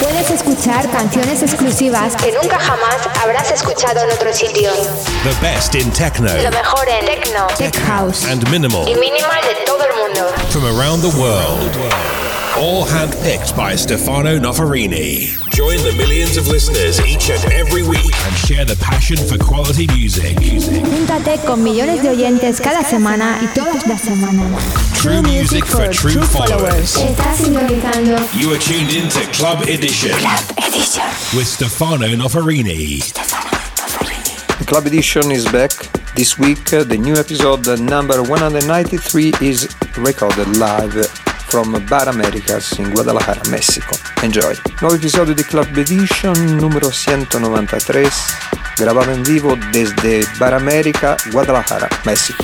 Puedes escuchar canciones exclusivas que nunca jamás habrás escuchado en otro sitio. The best in techno Lo mejor en techno, tech house and minimal y minimal de todo el mundo. from around the world. All handpicked by Stefano Noferini. Join the millions of listeners each and every week and share the passion for quality music. Júntate con millones de oyentes cada semana y todas las semanas. True music for true followers. Estás sintonizando You are tuned in to Club Edition Club Edition. with Stefano Noferini. The Club Edition is back. This week, uh, the new episode uh, number 193 is recorded live from Bar Americas in Guadalajara, Messico. Enjoy. Nuovo episodio di Club Edition numero 193, grabado en vivo desde Bar America, Guadalajara, México.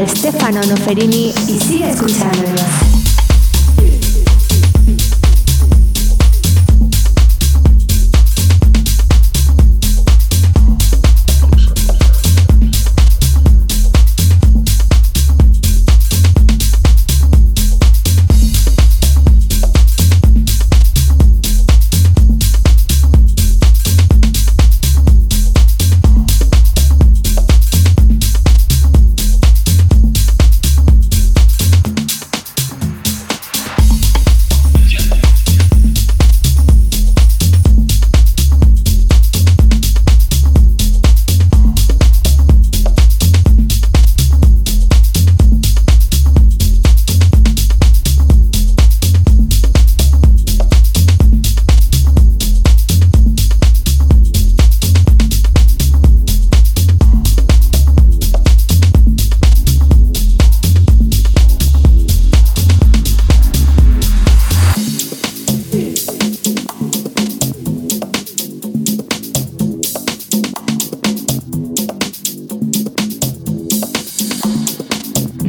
Oficial Stefano Noferini y sigue escuchándonos.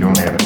Stefano Noferini mixing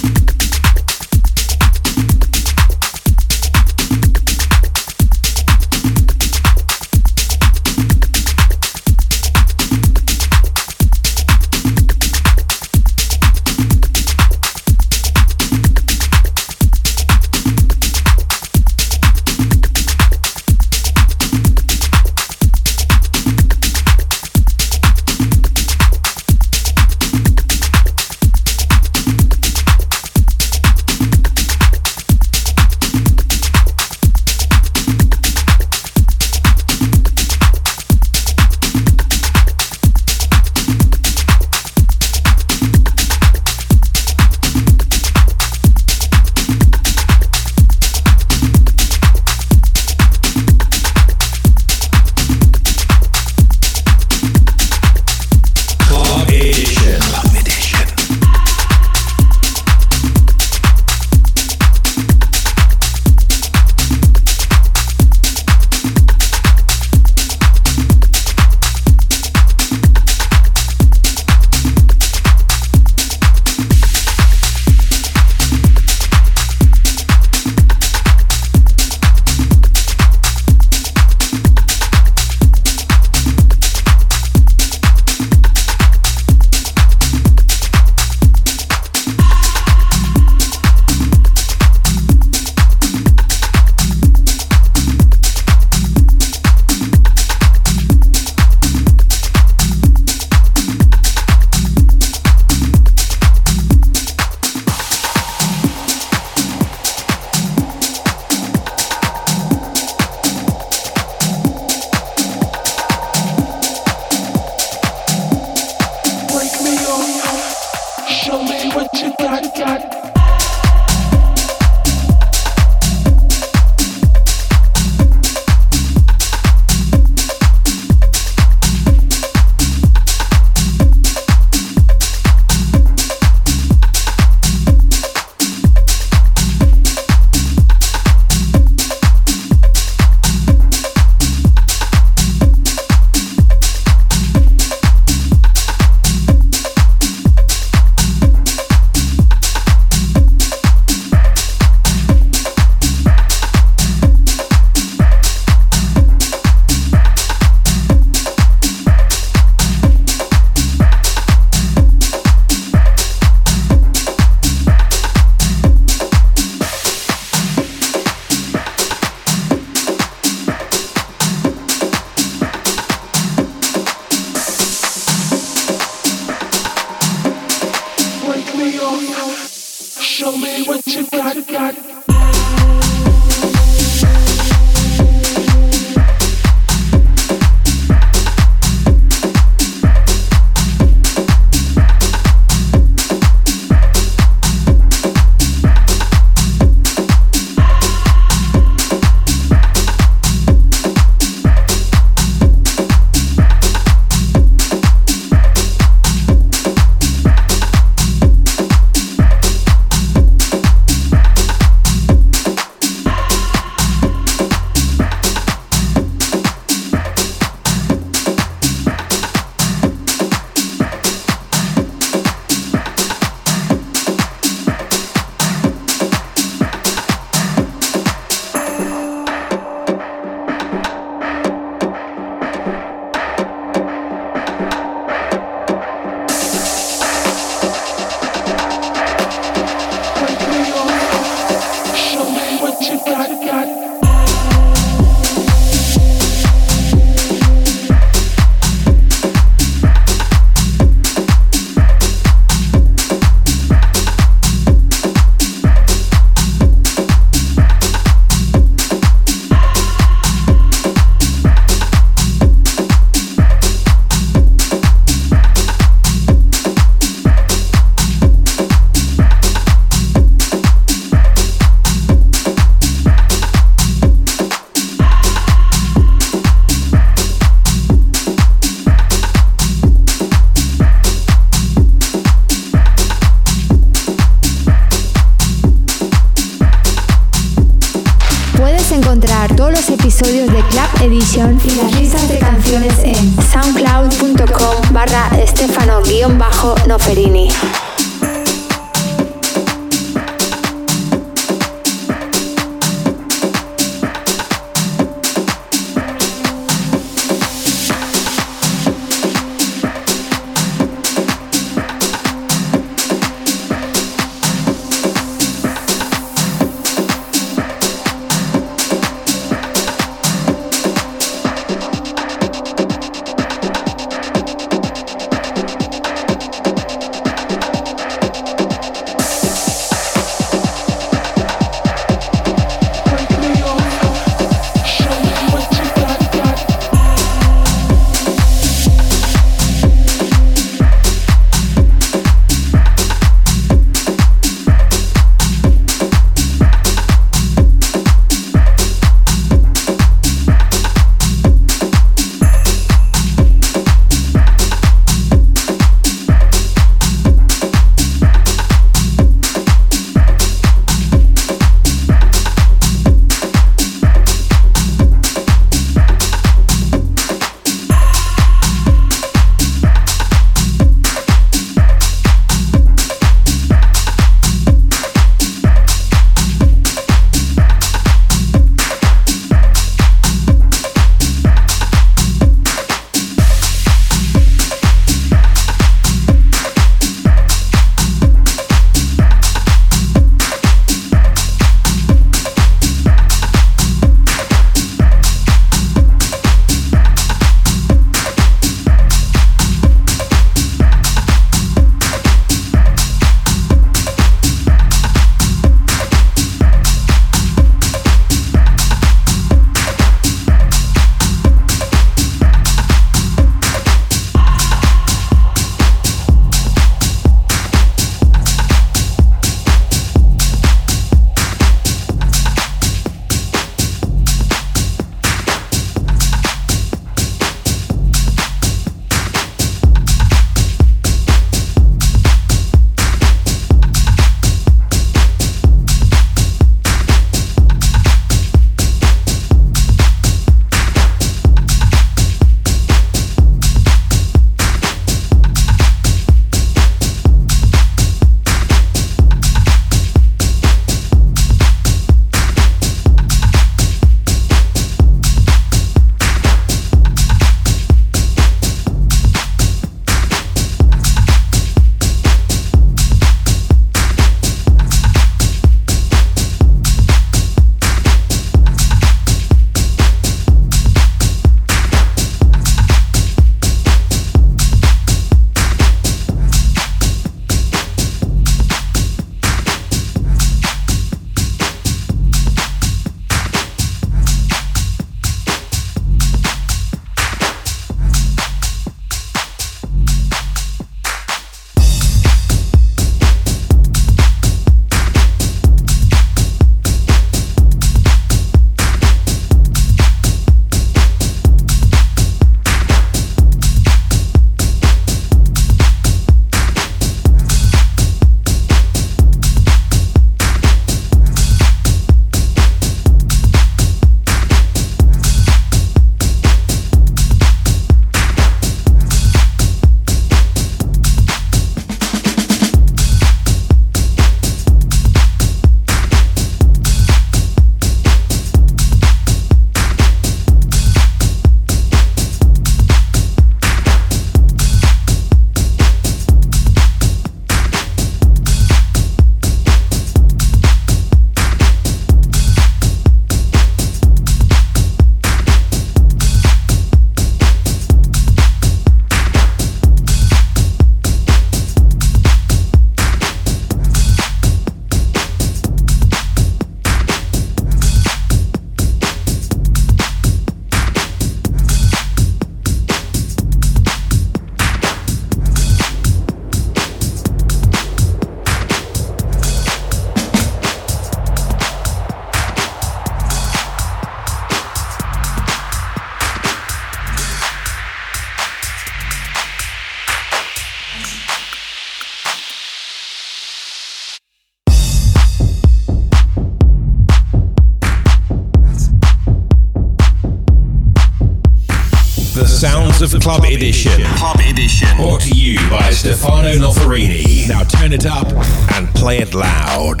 Club Edition. Club Edition. Brought to you by Stefano Noferini. Now turn it up and play it loud.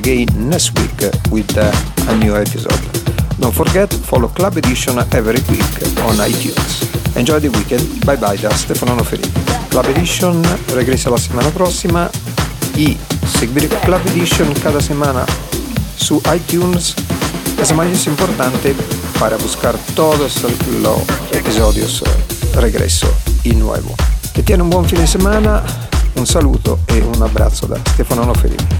Again next week with uh, a new episode. Don't forget, follow Club Edition every week on iTunes. Enjoy the weekend. Bye bye da Stefano Noferini. Club Edition regresa la settimana prossima y seguire Club Edition cada semana su iTunes es más importante para buscar todos los episodios regreso y nuevo. Que tiene un buon fine settimana, un saluto e un abbraccio da Stefano Noferini.